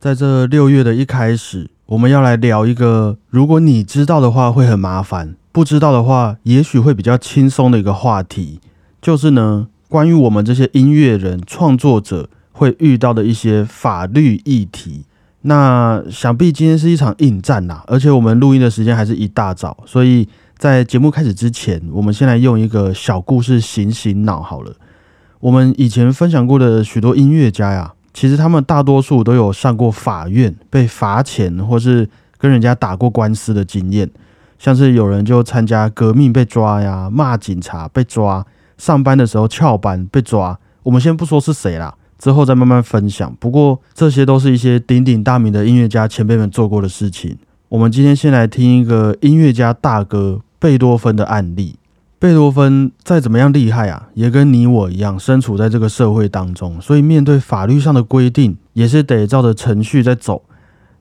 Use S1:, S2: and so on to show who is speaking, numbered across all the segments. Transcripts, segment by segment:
S1: 在这六月的一开始，我们要来聊一个，如果你知道的话会很麻烦，不知道的话也许会比较轻松的一个话题，就是呢，关于我们这些音乐人、创作者会遇到的一些法律议题。那想必今天是一场硬战呐，而且我们录音的时间还是一大早，所以在节目开始之前，我们先来用一个小故事醒醒脑好了。我们以前分享过的许多音乐家呀，其实他们大多数都有上过法院，被罚钱或是跟人家打过官司的经验。像是有人就参加革命被抓呀，骂警察被抓，上班的时候翘班被抓。我们先不说是谁啦，之后再慢慢分享。不过这些都是一些鼎鼎大名的音乐家前辈们做过的事情。我们今天先来听一个音乐家大哥贝多芬的案例。贝多芬再怎么样厉害啊，也跟你我一样身处在这个社会当中，所以面对法律上的规定，也是得照着程序在走。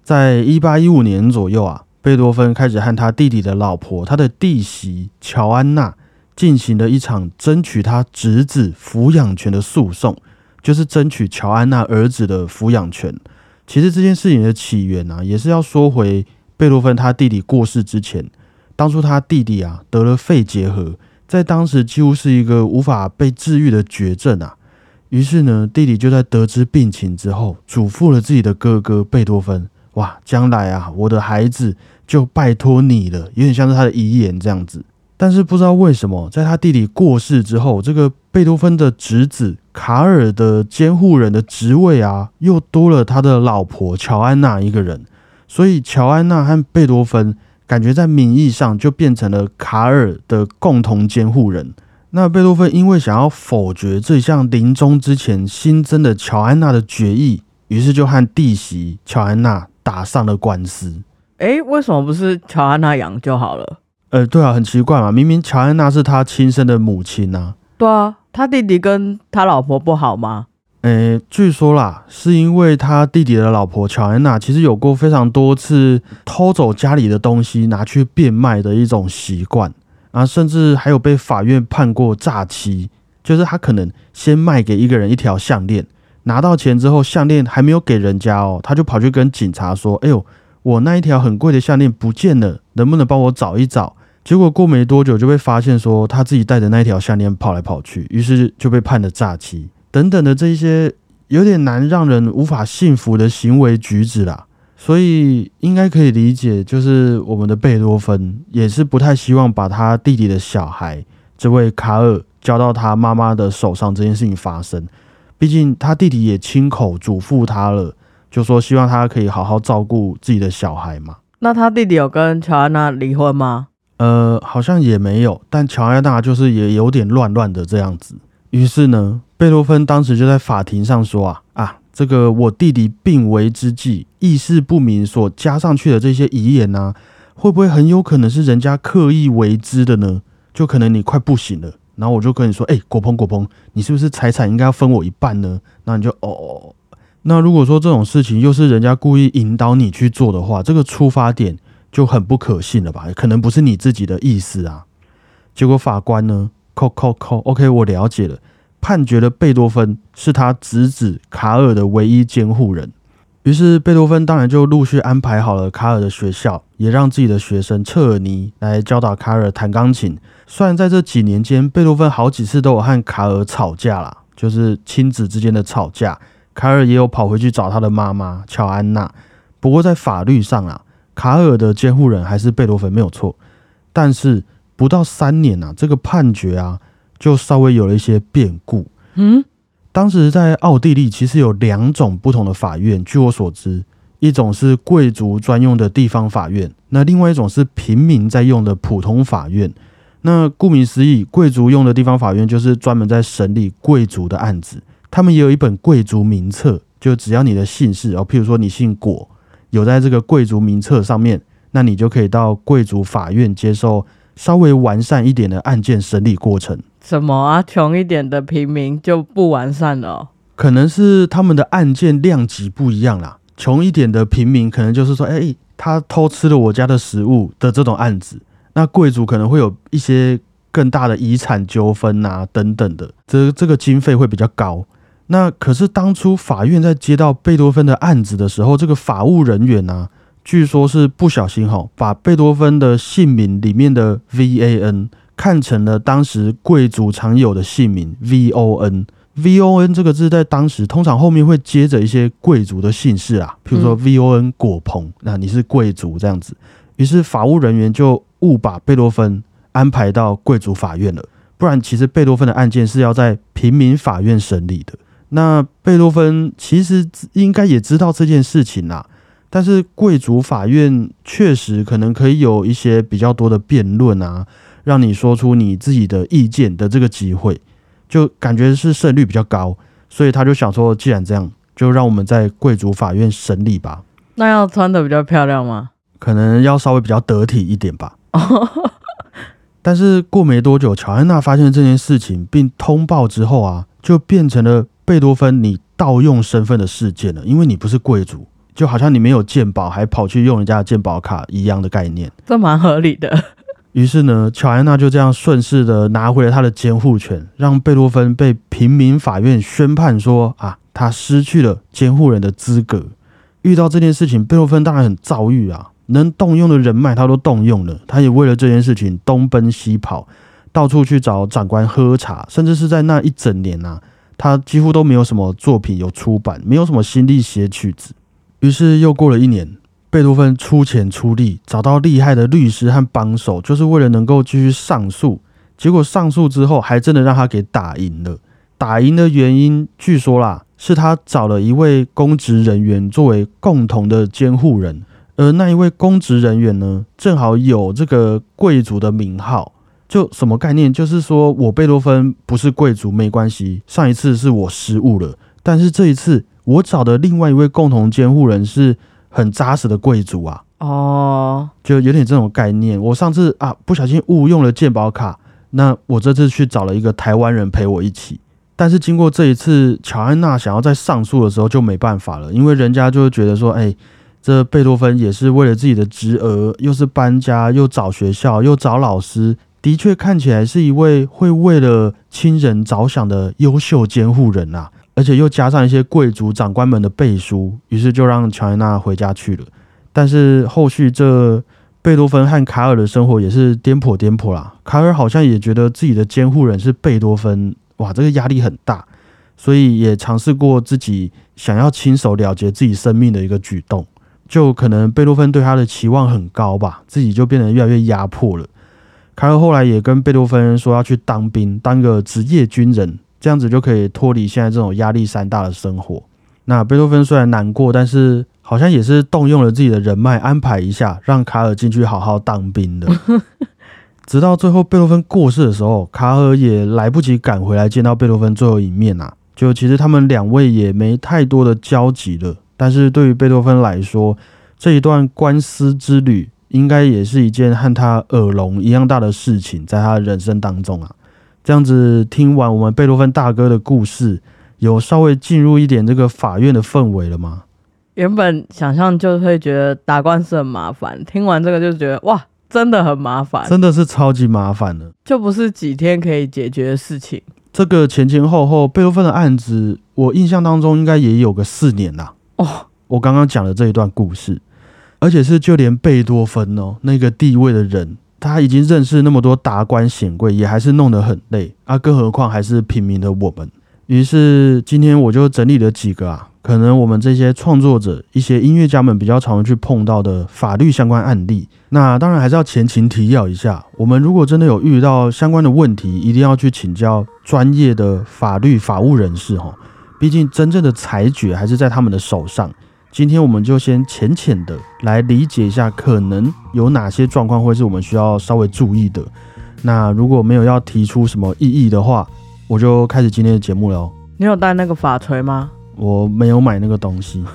S1: 在一八一五年左右啊，贝多芬开始和他弟弟的老婆，他的弟媳乔安娜，进行了一场争取他侄子抚养权的诉讼，就是争取乔安娜儿子的抚养权。其实这件事情的起源啊，也是要说回贝多芬他弟弟过世之前，当初他弟弟啊得了肺结核。在当时几乎是一个无法被治愈的绝症啊！于是呢，弟弟就在得知病情之后，嘱咐了自己的哥哥贝多芬：“哇，将来啊，我的孩子就拜托你了。”有点像是他的遗言这样子。但是不知道为什么，在他弟弟过世之后，这个贝多芬的侄子卡尔的监护人的职位啊，又多了他的老婆乔安娜一个人。所以，乔安娜和贝多芬。感觉在名义上就变成了卡尔的共同监护人。那贝多芬因为想要否决这项临终之前新增的乔安娜的决议，于是就和弟媳乔安娜打上了官司。
S2: 诶，为什么不是乔安娜养就好了？
S1: 呃，对啊，很奇怪嘛，明明乔安娜是他亲生的母亲啊。
S2: 对啊，他弟弟跟他老婆不好吗？
S1: 诶，据说啦，是因为他弟弟的老婆乔安娜其实有过非常多次偷走家里的东西拿去变卖的一种习惯，啊，甚至还有被法院判过诈欺，就是他可能先卖给一个人一条项链，拿到钱之后，项链还没有给人家哦，他就跑去跟警察说：“哎呦，我那一条很贵的项链不见了，能不能帮我找一找？”结果过没多久就被发现说他自己带着那一条项链跑来跑去，于是就被判了诈欺。等等的这些有点难让人无法信服的行为举止啦，所以应该可以理解，就是我们的贝多芬也是不太希望把他弟弟的小孩这位卡尔交到他妈妈的手上这件事情发生。毕竟他弟弟也亲口嘱咐他了，就说希望他可以好好照顾自己的小孩嘛。
S2: 那他弟弟有跟乔安娜离婚吗？
S1: 呃，好像也没有，但乔安娜就是也有点乱乱的这样子。于是呢。贝多芬当时就在法庭上说：“啊啊，这个我弟弟病危之际意识不明所加上去的这些遗言呢，会不会很有可能是人家刻意为之的呢？就可能你快不行了，然后我就跟你说：，哎，果鹏果鹏，你是不是财产应该要分我一半呢？那你就哦哦，那如果说这种事情又是人家故意引导你去做的话，这个出发点就很不可信了吧？可能不是你自己的意思啊。结果法官呢，扣扣扣，OK，我了解了。”判决了贝多芬是他侄子卡尔的唯一监护人，于是贝多芬当然就陆续安排好了卡尔的学校，也让自己的学生彻尔尼来教导卡尔弹钢琴。虽然在这几年间，贝多芬好几次都有和卡尔吵架啦，就是亲子之间的吵架，卡尔也有跑回去找他的妈妈乔安娜。不过在法律上啊，卡尔的监护人还是贝多芬没有错。但是不到三年啊，这个判决啊。就稍微有了一些变故。嗯，当时在奥地利其实有两种不同的法院，据我所知，一种是贵族专用的地方法院，那另外一种是平民在用的普通法院。那顾名思义，贵族用的地方法院就是专门在审理贵族的案子，他们也有一本贵族名册，就只要你的姓氏哦，譬如说你姓果，有在这个贵族名册上面，那你就可以到贵族法院接受稍微完善一点的案件审理过程。
S2: 什么啊？穷一点的平民就不完善了？
S1: 可能是他们的案件量级不一样啦。穷一点的平民可能就是说，哎，他偷吃了我家的食物的这种案子。那贵族可能会有一些更大的遗产纠纷啊，等等的，这这个经费会比较高。那可是当初法院在接到贝多芬的案子的时候，这个法务人员呢、据说是不小心哈，把贝多芬的姓名里面的 V A N 看成了当时贵族常有的姓名 V O N。V O N 这个字在当时通常后面会接着一些贵族的姓氏啊，譬如说
S2: 嗯
S1: V O N 果鹏，那你是贵族这样子。于是法务人员就误把贝多芬安排到贵族法院了，不然其实贝多芬的案件是要在平民法院审理的。那贝多芬其实应该也知道这件事情啦，但是贵族法院确实可能可以有一些比较多的辩论啊，让你说出你自己的意见的这个机会，就感觉是胜率比较高，所以他就想说，既然这样，就让我们在贵族法院审理吧，
S2: 那要穿的比较漂亮吗？
S1: 可能要稍微比较得体一点吧。但是过没多久，乔安娜发现这件事情，并通报之后啊，就变成了贝多芬你盗用身份的事件了。因为你不是贵族，就好像你没有鉴宝，还跑去用人家的鉴宝卡一样的概念。
S2: 这蛮合理的。
S1: 于是呢，乔安娜就这样顺势的拿回了他的监护权，让贝多芬被平民法院宣判说啊，他失去了监护人的资格。遇到这件事情，贝多芬当然很遭遇啊，能动用的人脉他都动用了，他也为了这件事情东奔西跑，到处去找长官喝茶，甚至是在那一整年啊，他几乎都没有什么作品有出版，没有什么新力写曲子。于是又过了一年，贝多芬出钱出力，找到厉害的律师和帮手，就是为了能够继续上诉。结果上诉之后，还真的让他给打赢了。打赢的原因，据说啦，是他找了一位公职人员作为共同的监护人，而那一位公职人员呢，正好有这个贵族的名号。就什么概念？就是说我贝多芬不是贵族没关系，上一次是我失误了，但是这一次我找的另外一位共同监护人是很扎实的贵族啊。
S2: 哦，
S1: 就有点这种概念。我上次啊不小心误用了健保卡，那我这次去找了一个台湾人陪我一起。但是经过这一次，乔安娜想要再上诉的时候就没办法了，因为人家就会觉得说，哎，这贝多芬也是为了自己的侄儿，又是搬家，又找学校，又找老师，的确看起来是一位会为了亲人着想的优秀监护人啊。而且又加上一些贵族长官们的背书，于是就让乔安娜回家去了。但是后续这贝多芬和卡尔的生活也是颠簸颠簸啦。卡尔好像也觉得自己的监护人是贝多芬，哇，这个压力很大，所以也尝试过自己想要亲手了结自己生命的一个举动。就可能贝多芬对他的期望很高吧，自己就变得越来越压迫了。卡尔后来也跟贝多芬说要去当兵，当个职业军人，这样子就可以脱离现在这种压力山大的生活。那贝多芬虽然难过，但是好像也是动用了自己的人脉，安排一下，让卡尔进去好好当兵的。直到最后贝多芬过世的时候，卡尔也来不及赶回来见到贝多芬最后一面啊。就其实他们两位也没太多的交集了，但是对于贝多芬来说，这一段官司之旅应该也是一件和他耳聋一样大的事情，在他的人生当中啊。这样子听完我们贝多芬大哥的故事，有稍微进入一点这个法院的氛围了吗？
S2: 原本想象就会觉得打官司很麻烦，听完这个就觉得哇，真的很麻烦，
S1: 真的是超级麻烦的。
S2: 就不是几天可以解决的事情。
S1: 这个前前后后贝多芬的案子，我印象当中应该也有个四年啦。
S2: 哦，
S1: 我刚刚讲的这一段故事，而且是就连贝多芬哦那个地位的人，他已经认识那么多达官显贵，也还是弄得很累啊，更何况还是平民的我们。于是今天我就整理了几个啊，可能我们这些创作者、一些音乐家们比较常去碰到的法律相关案例。那当然还是要前情提要一下，我们如果真的有遇到相关的问题，一定要去请教专业的法律法务人士哈。毕竟真正的裁决还是在他们的手上。今天我们就先浅浅的来理解一下，可能有哪些状况会是我们需要稍微注意的。那如果没有要提出什么异议的话，我就开始今天的节目了哦。
S2: 你有带那个法锤吗？
S1: 我没有买那个东西。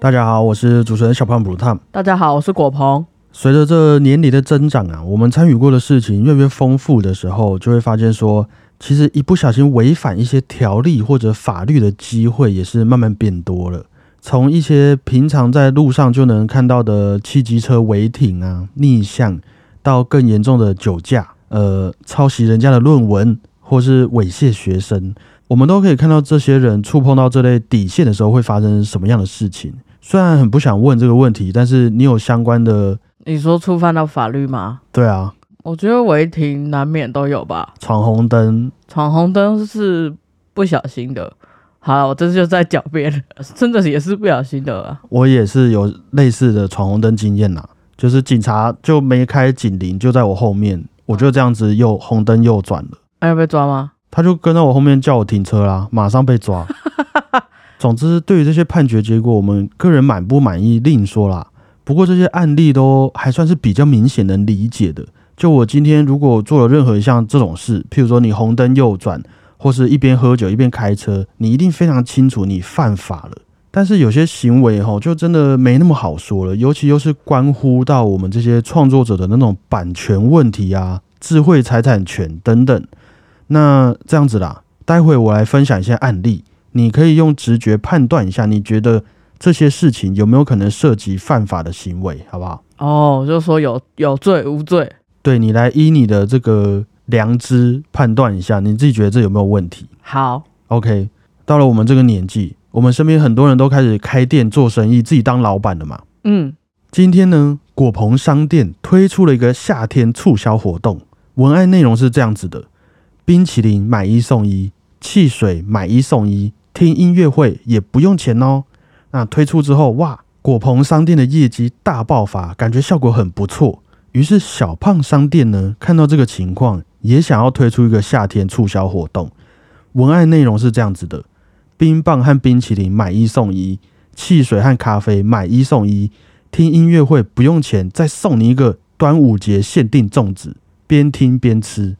S1: 大家好，我是主持人小胖 Blue Tom。
S2: 大家好，我是果鹏。
S1: 随着这年龄的增长啊，我们参与过的事情越来越丰富的时候，就会发现说，其实一不小心违反一些条例或者法律的机会也是慢慢变多了。从一些平常在路上就能看到的汽机车违停啊、逆向，到更严重的酒驾，呃，抄袭人家的论文，或是猥亵学生，我们都可以看到这些人触碰到这类底线的时候会发生什么样的事情。虽然很不想问这个问题，但是你有相关的，
S2: 你说触犯到法律吗？
S1: 对啊，
S2: 我觉得违停难免都有吧。
S1: 闯红灯，
S2: 闯红灯是不小心的。好了，我这就在狡辩了，真的也是不小心的啊。
S1: 我也是有类似的闯红灯经验呐，就是警察就没开警铃，就在我后面，我就这样子右红灯右转了。
S2: 还要被抓吗？
S1: 他就跟在我后面叫我停车啦，马上被抓。总之，对于这些判决结果，我们个人满不满意另说啦。不过这些案例都还算是比较明显能理解的。就我今天如果做了任何一项这种事，譬如说你红灯右转，或是一边喝酒一边开车，你一定非常清楚你犯法了。但是有些行为哈，就真的没那么好说了，尤其又是关乎到我们这些创作者的那种版权问题啊、智慧财产权等等。那这样子啦，待会我来分享一些案例。你可以用直觉判断一下，你觉得这些事情有没有可能涉及犯法的行为，好不好？
S2: 哦，就是说有有罪无罪？
S1: 对你来依你的这个良知判断一下，你自己觉得这有没有问题？
S2: 好
S1: ，OK。到了我们这个年纪，我们身边很多人都开始开店做生意，自己当老板了嘛。
S2: 嗯，
S1: 今天呢，果棚商店推出了一个夏天促销活动，文案内容是这样子的：冰淇淋买一送一，汽水买一送一。听音乐会也不用钱哦。那推出之后，哇，果棚商店的业绩大爆发，感觉效果很不错。于是小胖商店呢，看到这个情况，也想要推出一个夏天促销活动。文案内容是这样子的：冰棒和冰淇淋买一送一，汽水和咖啡买一送一，听音乐会不用钱，再送你一个端午节限定粽子，边听边吃。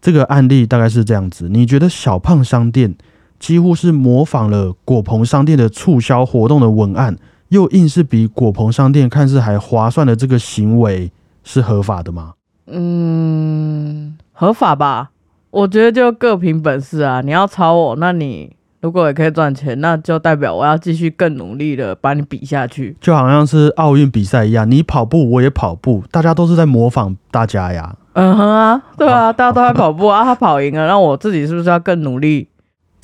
S1: 这个案例大概是这样子。你觉得小胖商店？几乎是模仿了果棚商店的促销活动的文案，又硬是比果棚商店看似还划算的这个行为是合法的吗？
S2: 嗯，合法吧。我觉得就各凭本事啊。你要抄我，那你如果也可以赚钱，那就代表我要继续更努力的把你比下去。
S1: 就好像是奥运比赛一样，你跑步我也跑步，大家都是在模仿大家呀。
S2: 嗯哼啊，对啊，大家都在跑步啊，他跑赢了，那我自己是不是要更努力？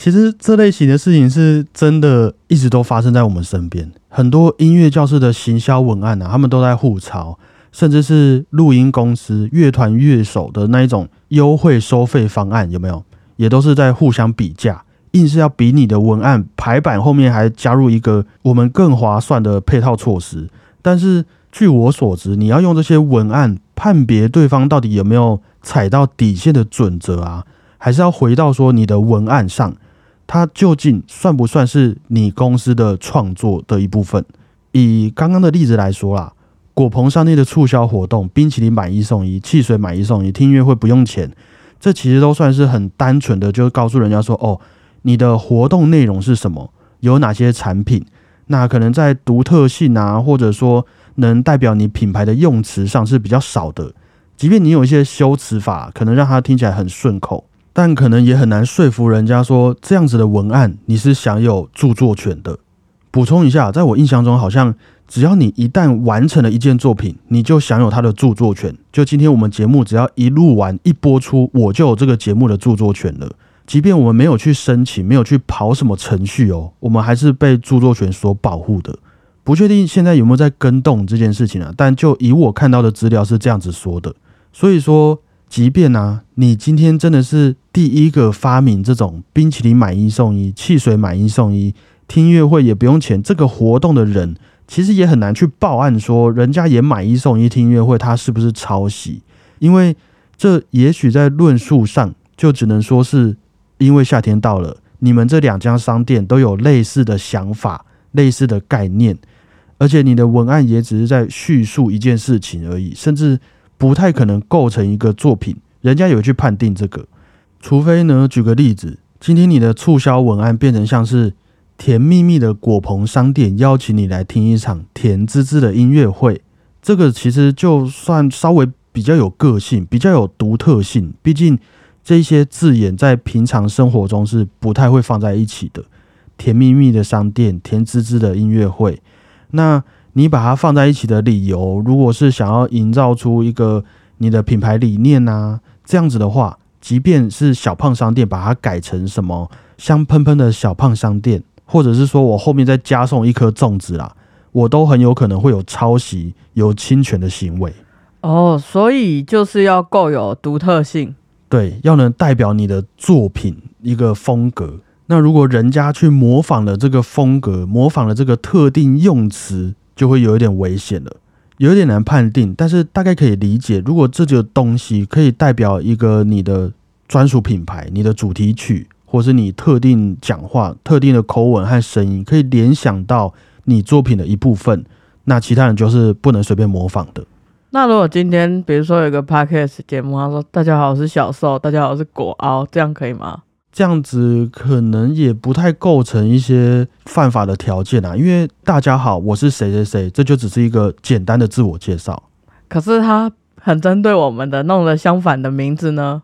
S1: 其实这类型的事情是真的，一直都发生在我们身边。很多音乐教室的行销文案啊，他们都在互抄，甚至是录音公司、乐团乐手的那一种优惠收费方案，有没有？也都是在互相比价，硬是要比你的文案排版后面还加入一个我们更划算的配套措施。但是据我所知，你要用这些文案判别对方到底有没有踩到底线的准则啊，还是要回到说你的文案上。它究竟算不算是你公司的创作的一部分？以刚刚的例子来说啦，果棚商店的促销活动，冰淇淋买一送一，汽水买一送一，听音乐会不用钱，这其实都算是很单纯的，就告诉人家说，哦，你的活动内容是什么，有哪些产品，那可能在独特性啊，或者说能代表你品牌的用词上是比较少的，即便你有一些修辞法，可能让它听起来很顺口。但可能也很难说服人家说这样子的文案你是享有著作权的。补充一下，在我印象中，好像只要你一旦完成了一件作品，你就享有它的著作权。就今天我们节目只要一录完一播出，我就有这个节目的著作权了。即便我们没有去申请，没有去跑什么程序哦，我们还是被著作权所保护的。不确定现在有没有在跟动这件事情啊？但就以我看到的资料是这样子说的，所以说。即便呢，你今天真的是第一个发明这种冰淇淋买一送一、汽水买一送一、听音乐会也不用钱这个活动的人，其实也很难去报案说人家也买一送一听音乐会，他是不是抄袭？因为这也许在论述上就只能说是因为夏天到了，你们这两家商店都有类似的想法、类似的概念，而且你的文案也只是在叙述一件事情而已，甚至。不太可能构成一个作品，人家有去判定这个，除非呢，举个例子，今天你的促销文案变成像是甜蜜蜜的果棚商店邀请你来听一场甜滋滋的音乐会，这个其实就算稍微比较有个性，比较有独特性，毕竟这些字眼在平常生活中是不太会放在一起的。甜蜜蜜的商店，甜滋滋的音乐会，那。你把它放在一起的理由，如果是想要营造出一个你的品牌理念啊，这样子的话，即便是小胖商店把它改成什么香喷喷的小胖商店，或者是说我后面再加送一颗粽子啦，我都很有可能会有抄袭、有侵权的行为。
S2: 哦，所以就是要够有独特性。
S1: 对，要能代表你的作品一个风格。那如果人家去模仿了这个风格，模仿了这个特定用词，就会有一点危险了，有一点难判定。但是大概可以理解，如果这个东西可以代表一个你的专属品牌、你的主题曲，或是你特定讲话、特定的口吻和声音，可以联想到你作品的一部分，那其他人就是不能随便模仿的。
S2: 那如果今天比如说有个 podcast 节目，他说：“大家好，我是小瘦，大家好，我是果凹，这样可以吗？”
S1: 这样子可能也不太构成一些犯法的条件啊，因为大家好，我是谁谁谁，这就只是一个简单的自我介绍。
S2: 可是他很针对我们的，弄了相反的名字呢？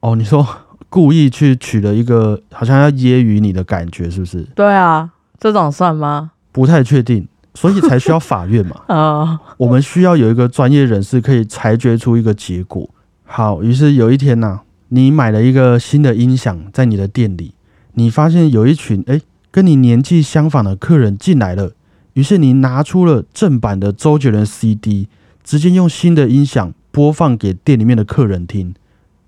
S1: 哦，你说故意去取了一个好像要揶揄你的感觉，是不是？
S2: 对啊，这种算吗？
S1: 不太确定，所以才需要法院嘛。
S2: 啊，
S1: 我们需要有一个专业人士可以裁决出一个结果。好，于是有一天呢。你买了一个新的音响在你的店里，你发现有一群哎跟你年纪相仿的客人进来了，于是你拿出了正版的周杰伦 CD，直接用新的音响播放给店里面的客人听，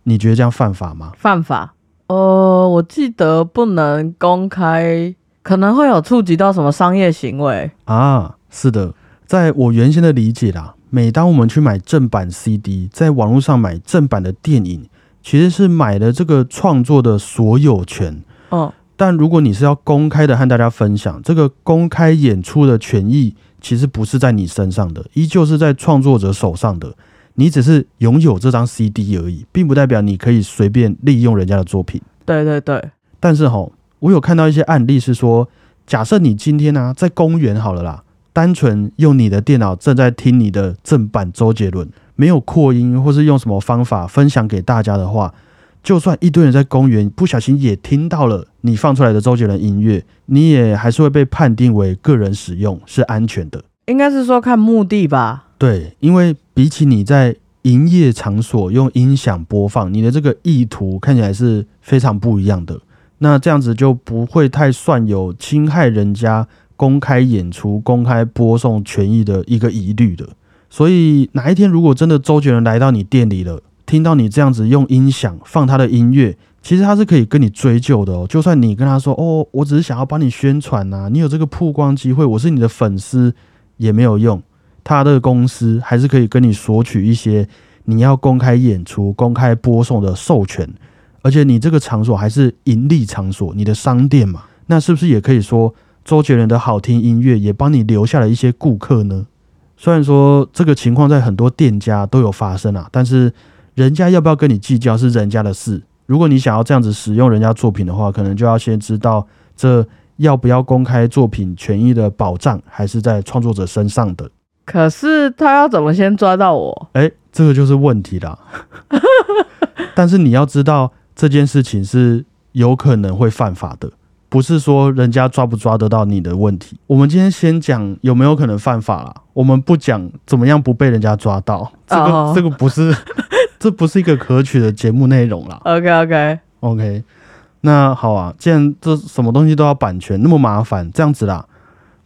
S1: 你觉得这样犯法吗？
S2: 犯法。呃，我记得不能公开，可能会有触及到什么商业行为
S1: 啊？是的，在我原先的理解啦，每当我们去买正版 CD，在网络上买正版的电影。其实是买了这个创作的所有权，
S2: 哦，
S1: 但如果你是要公开的和大家分享这个公开演出的权益，其实不是在你身上的，依旧是在创作者手上的。你只是拥有这张 CD 而已，并不代表你可以随便利用人家的作品。
S2: 对对对。
S1: 但是哈，我有看到一些案例是说，假设你今天呢在公园好了啦，单纯用你的电脑正在听你的正版周杰伦。没有扩音，或是用什么方法分享给大家的话，就算一堆人在公园不小心也听到了你放出来的周杰伦音乐，你也还是会被判定为个人使用是安全的。
S2: 应该是说看目的吧？
S1: 对，因为比起你在营业场所用音响播放，你的这个意图看起来是非常不一样的。那这样子就不会太算有侵害人家公开演出、公开播送权益的一个疑虑的。所以哪一天如果真的周杰伦来到你店里了，听到你这样子用音响放他的音乐，其实他是可以跟你追究的哦。就算你跟他说哦，我只是想要帮你宣传呐，你有这个曝光机会，我是你的粉丝也没有用，他的公司还是可以跟你索取一些你要公开演出、公开播送的授权，而且你这个场所还是盈利场所，你的商店嘛，那是不是也可以说周杰伦的好听音乐也帮你留下了一些顾客呢？虽然说这个情况在很多店家都有发生啊，但是人家要不要跟你计较是人家的事。如果你想要这样子使用人家作品的话，可能就要先知道这要不要公开作品权益的保障还是在创作者身上的。
S2: 可是他要怎么先抓到我？
S1: 哎，这个就是问题啦。但是你要知道这件事情是有可能会犯法的。不是说人家抓不抓得到你的问题。我们今天先讲有没有可能犯法啦，我们不讲怎么样不被人家抓到。这个这个不是，这不是一个可取的节目内容啦。
S2: OK OK
S1: OK，那好啊，既然这什么东西都要版权，那么麻烦，这样子啦，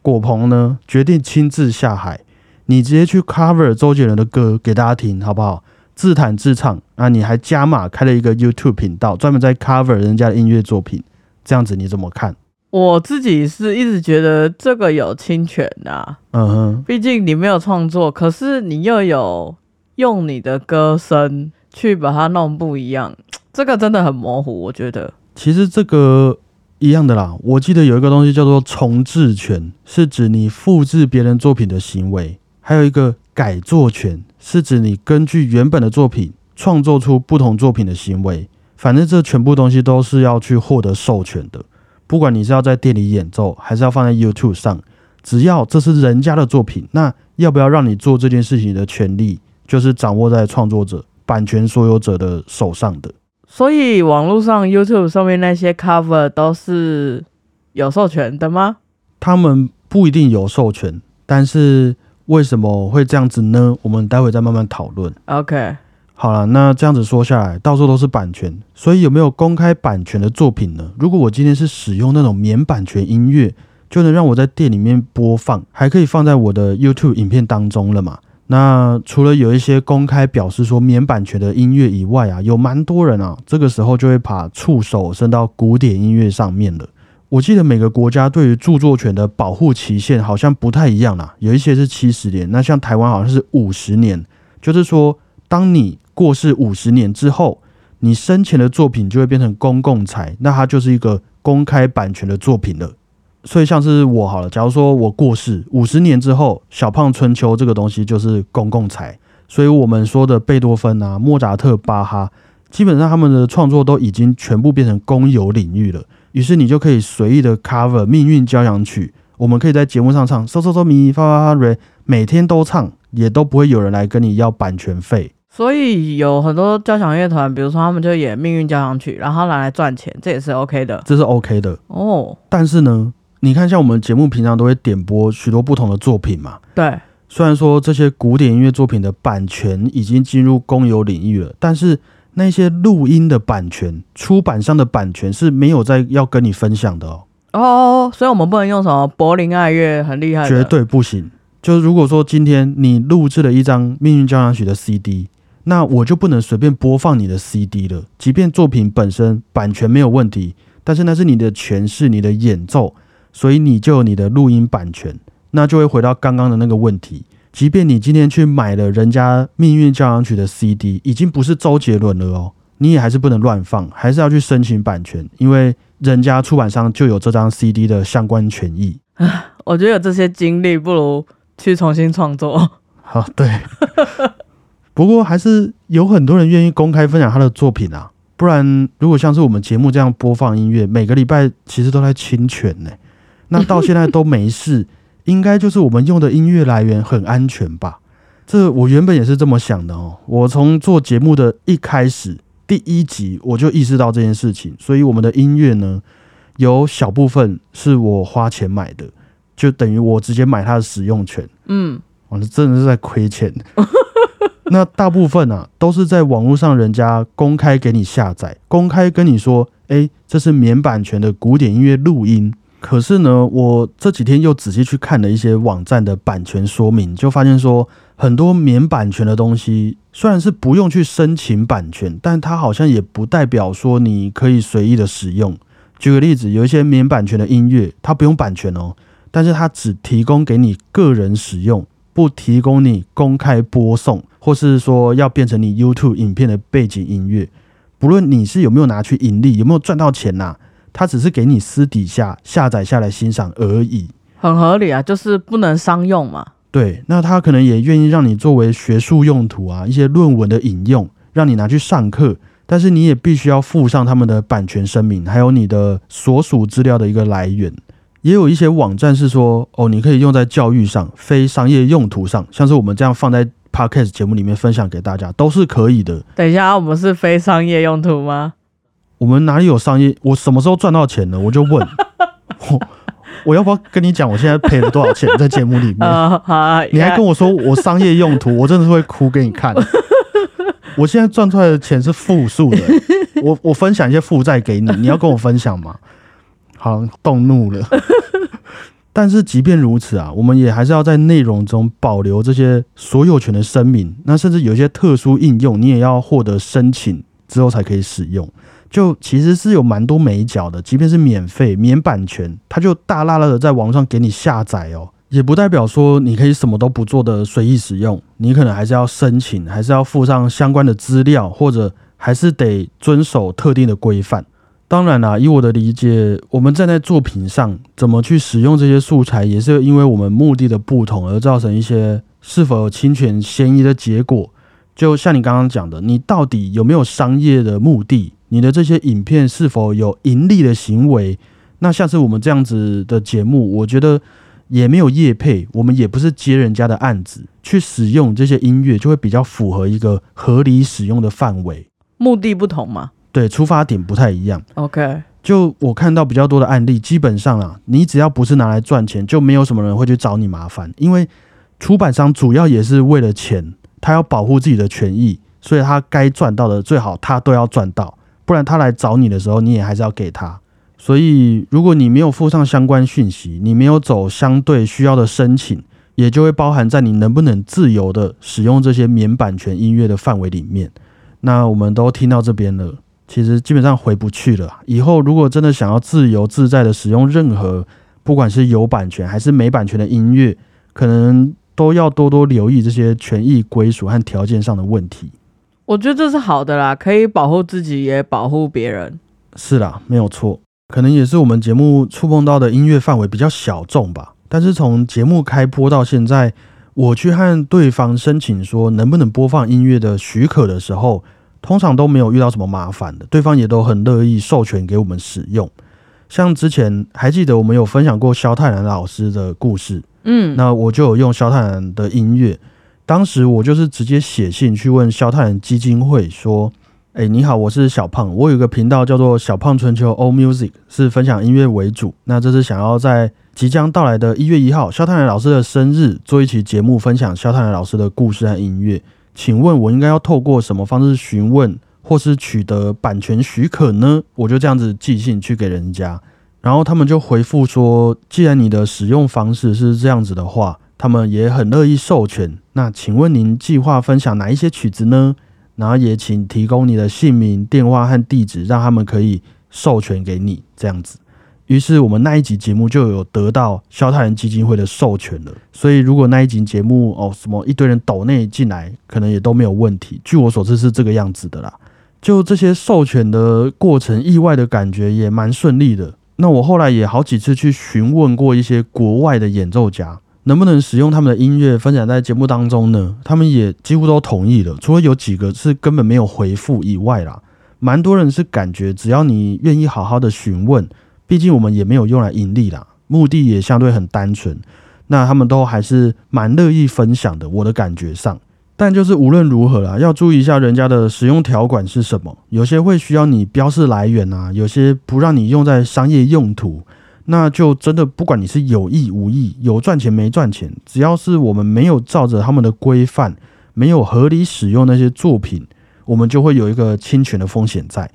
S1: 果鹏呢决定亲自下海，你直接去 cover 周杰伦的歌给大家听，好不好？自弹自唱啊！你还加码开了一个 YouTube 频道，专门在 cover 人家的音乐作品。这样子你怎么看？
S2: 我自己是一直觉得这个有侵权的，
S1: 嗯哼，
S2: 毕竟你没有创作，可是你又有用你的歌声去把它弄不一样，这个真的很模糊。我觉得
S1: 其实这个一样的啦。我记得有一个东西叫做重置权，是指你复制别人作品的行为；还有一个改作权，是指你根据原本的作品创作出不同作品的行为。反正这全部东西都是要去获得授权的，不管你是要在店里演奏，还是要放在 YouTube 上，只要这是人家的作品，那要不要让你做这件事情的权利，就是掌握在创作者、版权所有者的手上的。
S2: 所以网络上 YouTube 上面那些 cover 都是有授权的吗？
S1: 他们不一定有授权，但是为什么会这样子呢？我们待会再慢慢讨论。
S2: OK。
S1: 好了，那这样子说下来，到处都是版权，所以有没有公开版权的作品呢？如果我今天是使用那种免版权音乐，就能让我在店里面播放，还可以放在我的 YouTube 影片当中了嘛？那除了有一些公开表示说免版权的音乐以外啊，有蛮多人啊，这个时候就会把触手伸到古典音乐上面了。我记得每个国家对于著作权的保护期限好像不太一样啦，有一些是七十年，那像台湾好像是五十年，就是说当你过世五十年之后，你生前的作品就会变成公共财，那它就是一个公开版权的作品了。所以像是我好了，假如说我过世五十年之后，《小胖春秋》这个东西就是公共财。所以我们说的贝多芬啊、莫扎特、巴哈，基本上他们的创作都已经全部变成公有领域了。于是你就可以随意的 cover《命运交响曲》，我们可以在节目上唱，嗦嗦嗦咪发发发瑞，每天都唱，也都不会有人来跟你要版权费。
S2: 所以有很多交响乐团，比如说他们就演《命运交响曲》，然后拿来赚钱，这也是 OK 的。
S1: 这是 OK 的
S2: 哦。
S1: 但是呢，你看，像我们节目平常都会点播许多不同的作品嘛。
S2: 对。
S1: 虽然说这些古典音乐作品的版权已经进入公有领域了，但是那些录音的版权、出版商的版权是没有在要跟你分享的哦。
S2: 哦，所以我们不能用什么柏林爱乐很厉害，
S1: 绝对不行。就是如果说今天你录制了一张《命运交响曲》的 CD。那我就不能随便播放你的 CD 了，即便作品本身版权没有问题，但是那是你的诠释、你的演奏，所以你就有你的录音版权，那就会回到刚刚的那个问题。即便你今天去买了人家《命运交响曲》的 CD，已经不是周杰伦了哦，你也还是不能乱放，还是要去申请版权，因为人家出版商就有这张 CD 的相关权益。
S2: 我觉得有这些经历，不如去重新创作。
S1: 好，对。不过还是有很多人愿意公开分享他的作品啊，不然如果像是我们节目这样播放音乐，每个礼拜其实都在侵权呢。那到现在都没事，应该就是我们用的音乐来源很安全吧？这我原本也是这么想的哦。我从做节目的一开始，第一集我就意识到这件事情，所以我们的音乐呢，有小部分是我花钱买的，就等于我直接买它的使用权。嗯，我真的是在亏钱。那大部分啊，都是在网络上人家公开给你下载，公开跟你说，哎，这是免版权的古典音乐录音。可是呢，我这几天又仔细去看了一些网站的版权说明，就发现说，很多免版权的东西，虽然是不用去申请版权，但它好像也不代表说你可以随意的使用。举个例子，有一些免版权的音乐，它不用版权哦，但是它只提供给你个人使用。不提供你公开播送，或是说要变成你 YouTube 影片的背景音乐，不论你是有没有拿去盈利，有没有赚到钱呐，它只是给你私底下下载下来欣赏而已，
S2: 很合理啊，就是不能商用嘛。
S1: 对，那他可能也愿意让你作为学术用途啊，一些论文的引用，让你拿去上课，但是你也必须要附上他们的版权声明，还有你的所属资料的一个来源。也有一些网站是说，哦，你可以用在教育上、非商业用途上，像是我们这样放在 podcast 节目里面分享给大家，都是可以的。
S2: 等一下，我们是非商业用途吗？
S1: 我们哪里有商业？我什么时候赚到钱了？我就问，我我要不要跟你讲，我现在赔了多少钱在节目里面？你还跟我说我商业用途，我真的是会哭给你看。我现在赚出来的钱是负数的，我我分享一些负债给你，你要跟我分享吗？好，动怒了。但是即便如此啊，我们也还是要在内容中保留这些所有权的声明。那甚至有一些特殊应用，你也要获得申请之后才可以使用。就其实是有蛮多美角的，即便是免费免版权，它就大拉拉的在网上给你下载哦，也不代表说你可以什么都不做的随意使用。你可能还是要申请，还是要附上相关的资料，或者还是得遵守特定的规范。当然啦，以我的理解，我们站在作品上怎么去使用这些素材，也是因为我们目的的不同而造成一些是否有侵权嫌疑的结果。就像你刚刚讲的，你到底有没有商业的目的？你的这些影片是否有盈利的行为？那像是我们这样子的节目，我觉得也没有业配，我们也不是接人家的案子去使用这些音乐，就会比较符合一个合理使用的范围。
S2: 目的不同吗？
S1: 对，出发点不太一样。
S2: OK，
S1: 就我看到比较多的案例，基本上啊，你只要不是拿来赚钱，就没有什么人会去找你麻烦。因为出版商主要也是为了钱，他要保护自己的权益，所以他该赚到的最好他都要赚到，不然他来找你的时候，你也还是要给他。所以如果你没有附上相关讯息，你没有走相对需要的申请，也就会包含在你能不能自由的使用这些免版权音乐的范围里面。那我们都听到这边了，其实基本上回不去了。以后如果真的想要自由自在的使用任何，不管是有版权还是没版权的音乐，可能都要多多留意这些权益归属和条件上的问题。
S2: 我觉得这是好的啦，可以保护自己，也保护别人。
S1: 是啦，没有错。可能也是我们节目触碰到的音乐范围比较小众吧。但是从节目开播到现在，我去和对方申请说能不能播放音乐的许可的时候，通常都没有遇到什么麻烦的，对方也都很乐意授权给我们使用。像之前还记得我们有分享过萧泰然老师的故事，
S2: 嗯，
S1: 那我就有用萧泰然的音乐。当时我就是直接写信去问萧泰然基金会说：“哎，你好，我是小胖，我有个频道叫做小胖春秋 All Music，是分享音乐为主。那这是想要在即将到来的一月一号，萧泰然老师的生日，做一期节目分享萧泰然老师的故事和音乐。请问我应该要透过什么方式询问？”或是取得版权许可呢？我就这样子寄信去给人家，然后他们就回复说，既然你的使用方式是这样子的话，他们也很乐意授权。那请问您计划分享哪一些曲子呢？然后也请提供你的姓名、电话和地址，让他们可以授权给你这样子。于是我们那一集节目就有得到肖泰人基金会的授权了。所以如果那一集节目哦什么一堆人抖内进来，可能也都没有问题。据我所知是这个样子的啦。就这些授权的过程，意外的感觉也蛮顺利的。那我后来也好几次去询问过一些国外的演奏家，能不能使用他们的音乐分享在节目当中呢？他们也几乎都同意了，除了有几个是根本没有回复以外啦，蛮多人是感觉只要你愿意好好的询问，毕竟我们也没有用来盈利啦，目的也相对很单纯，那他们都还是蛮乐意分享的。我的感觉上。但就是无论如何啦，要注意一下人家的使用条款是什么。有些会需要你标示来源啊，有些不让你用在商业用途。那就真的不管你是有意无意，有赚钱没赚钱，只要是我们没有照着他们的规范，没有合理使用那些作品，我们就会有一个侵权的风险在。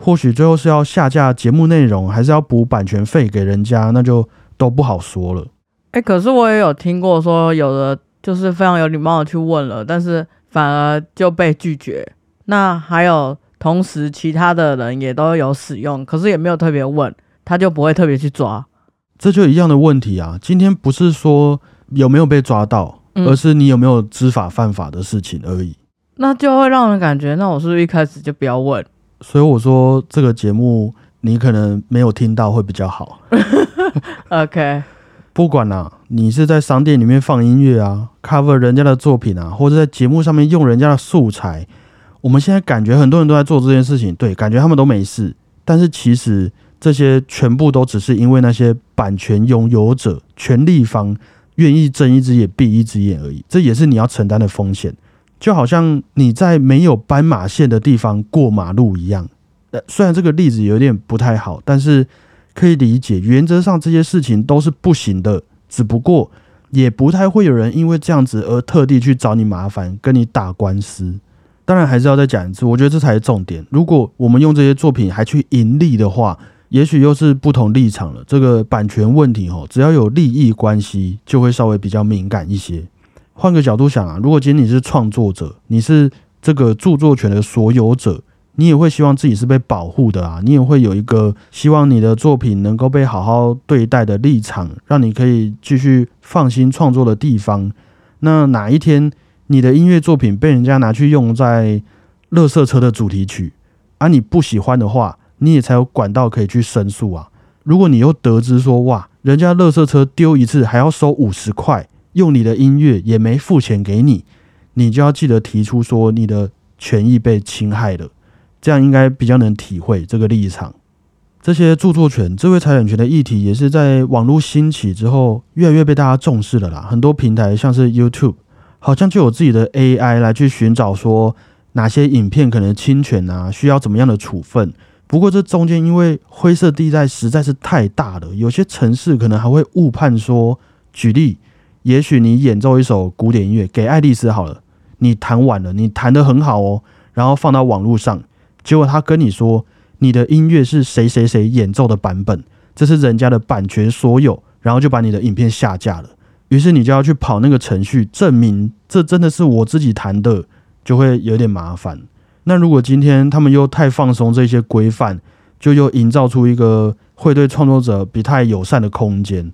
S1: 或许最后是要下架节目内容，还是要补版权费给人家，那就都不好说了。
S2: 哎，可是我也有听过说有的。就是非常有礼貌的去问了，但是反而就被拒绝。那还有同时其他的人也都有使用，可是也没有特别问，他就不会特别去抓。
S1: 这就一样的问题啊！今天不是说有没有被抓到，而是你有没有知法犯法的事情而已。
S2: 那就会让人感觉，那我是不是一开始就不要问？
S1: 所以我说这个节目你可能没有听到会比较好。
S2: OK。
S1: 不管啦，你是在商店里面放音乐啊，cover 人家的作品啊，或者在节目上面用人家的素材，我们现在感觉很多人都在做这件事情，对，感觉他们都没事。但是其实这些全部都只是因为那些版权拥有者、权利方愿意睁一只眼闭一只眼而已。这也是你要承担的风险，就好像你在没有斑马线的地方过马路一样。呃，虽然这个例子有点不太好，但是。可以理解，原则上这些事情都是不行的，只不过也不太会有人因为这样子而特地去找你麻烦，跟你打官司。当然还是要再讲一次，我觉得这才是重点。如果我们用这些作品还去盈利的话，也许又是不同立场了。这个版权问题哦，只要有利益关系，就会稍微比较敏感一些。换个角度想啊，如果今天你是创作者，你是这个著作权的所有者。你也会希望自己是被保护的啊，你也会有一个希望你的作品能够被好好对待的立场，让你可以继续放心创作的地方。那哪一天你的音乐作品被人家拿去用在乐色车的主题曲，而你不喜欢的话，你也才有管道可以去申诉啊。如果你又得知说哇，人家乐色车丢一次还要收五十块，用你的音乐也没付钱给你，你就要记得提出说你的权益被侵害了。这样应该比较能体会这个立场。这些著作权、智慧财产权的议题，也是在网络兴起之后，越来越被大家重视了啦。很多平台像是 YouTube，好像就有自己的 AI 来去寻找说哪些影片可能侵权啊，需要怎么样的处分。不过这中间因为灰色地带实在是太大了，有些城市可能还会误判说，举例，也许你演奏一首古典音乐给爱丽丝好了。你弹完了，你弹得很好哦，然后放到网络上，结果他跟你说你的音乐是谁谁谁演奏的版本，这是人家的版权所有，然后就把你的影片下架了。于是你就要去跑那个程序，证明这真的是我自己弹的，就会有点麻烦。那如果今天他们又太放松这些规范，就又营造出一个会对创作者不太友善的空间。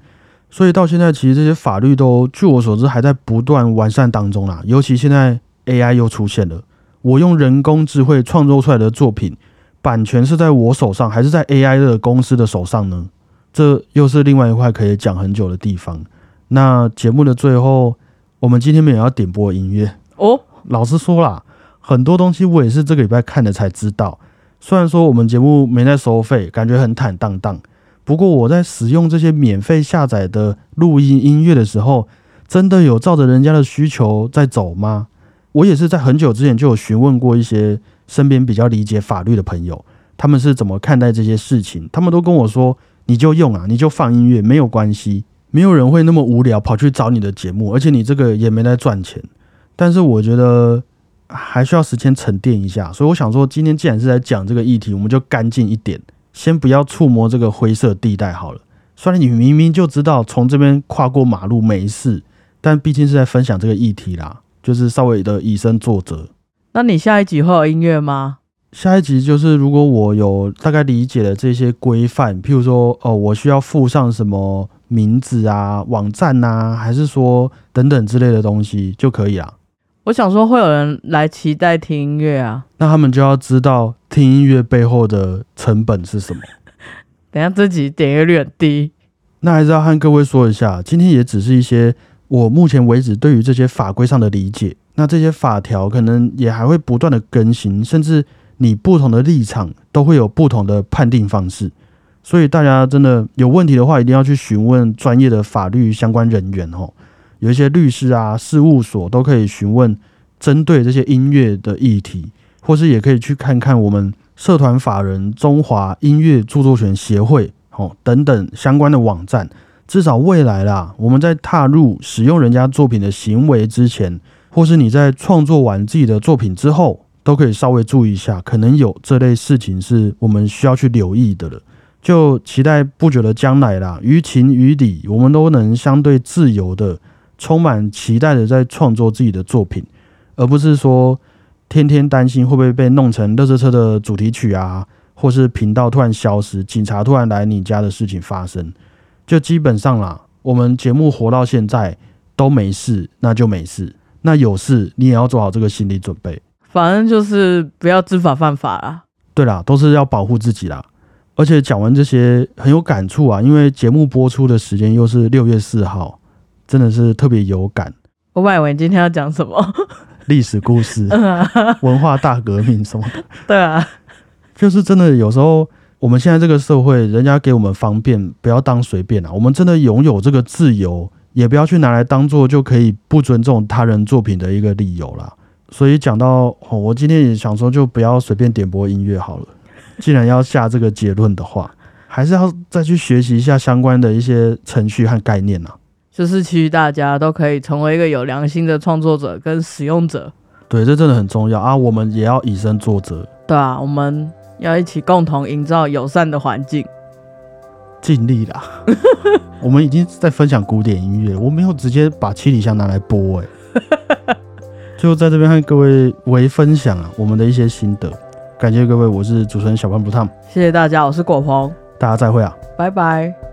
S1: 所以到现在，其实这些法律都据我所知还在不断完善当中啦。尤其现在 AI 又出现了，我用人工智慧创作出来的作品，版权是在我手上，还是在 AI 的公司的手上呢？这又是另外一块可以讲很久的地方。那节目的最后，我们今天也要点播音乐
S2: 哦。
S1: 老实说啦，很多东西我也是这个礼拜看了才知道。虽然说我们节目没在收费，感觉很坦荡荡。不过我在使用这些免费下载的录音音乐的时候，真的有照着人家的需求在走吗？我也是在很久之前就有询问过一些身边比较理解法律的朋友，他们是怎么看待这些事情。他们都跟我说：“你就用啊，你就放音乐，没有关系。”没有人会那么无聊跑去找你的节目，而且你这个也没在赚钱。但是我觉得还需要时间沉淀一下，所以我想说，今天既然是在讲这个议题，我们就干净一点，先不要触摸这个灰色地带好了。虽然你明明就知道从这边跨过马路没事，但毕竟是在分享这个议题啦，就是稍微的以身作则。
S2: 那你下一集会有音乐吗？
S1: 下一集就是如果我有大概理解了这些规范，譬如说，哦，我需要附上什么？名字啊，网站呐，还是说等等之类的东西就可以了。
S2: 我想说会有人来期待听音乐啊，
S1: 那他们就要知道听音乐背后的成本是什么。
S2: 等下这集点阅率很低，
S1: 那还是要和各位说一下，今天也只是一些我目前为止对于这些法规上的理解。那这些法条可能也还会不断的更新，甚至你不同的立场都会有不同的判定方式。所以大家真的有问题的话，一定要去询问专业的法律相关人员哦。有一些律师啊、事务所都可以询问针对这些音乐的议题，或是也可以去看看我们社团法人中华音乐著作权协会哦等等相关的网站。至少未来啦，我们在踏入使用人家作品的行为之前，或是你在创作完自己的作品之后，都可以稍微注意一下，可能有这类事情是我们需要去留意的了。就期待不久的将来啦，于情于理，我们都能相对自由的、充满期待的在创作自己的作品，而不是说天天担心会不会被弄成乐色车的主题曲啊，或是频道突然消失、警察突然来你家的事情发生。就基本上啦，我们节目活到现在都没事，那就没事；那有事，你也要做好这个心理准备。
S2: 反正就是不要知法犯法啦。
S1: 对啦，都是要保护自己啦。而且讲完这些很有感触啊，因为节目播出的时间又是六月四号，真的是特别有感。
S2: 我以为你今天要讲什么
S1: 历史故事、文化大革命什么的。
S2: 对啊，
S1: 就是真的有时候我们现在这个社会，人家给我们方便，不要当随便啊。我们真的拥有这个自由，也不要去拿来当做就可以不尊重他人作品的一个理由啦。所以讲到，我今天也想说，就不要随便点播音乐好了。既然要下这个结论的话，还是要再去学习一下相关的一些程序和概念呢。
S2: 就是其实大家都可以成为一个有良心的创作者跟使用者。
S1: 对，这真的很重要啊！我们也要以身作则。
S2: 对啊，我们要一起共同营造友善的环境。
S1: 尽力啦。我们已经在分享古典音乐，我没有直接把七里香拿来播哎。就在这边和各位为分享啊，我们的一些心得。感谢各位，我是主持人小潘不烫，
S2: 谢谢大家，我是果鹏，
S1: 大家再会啊，
S2: 拜拜。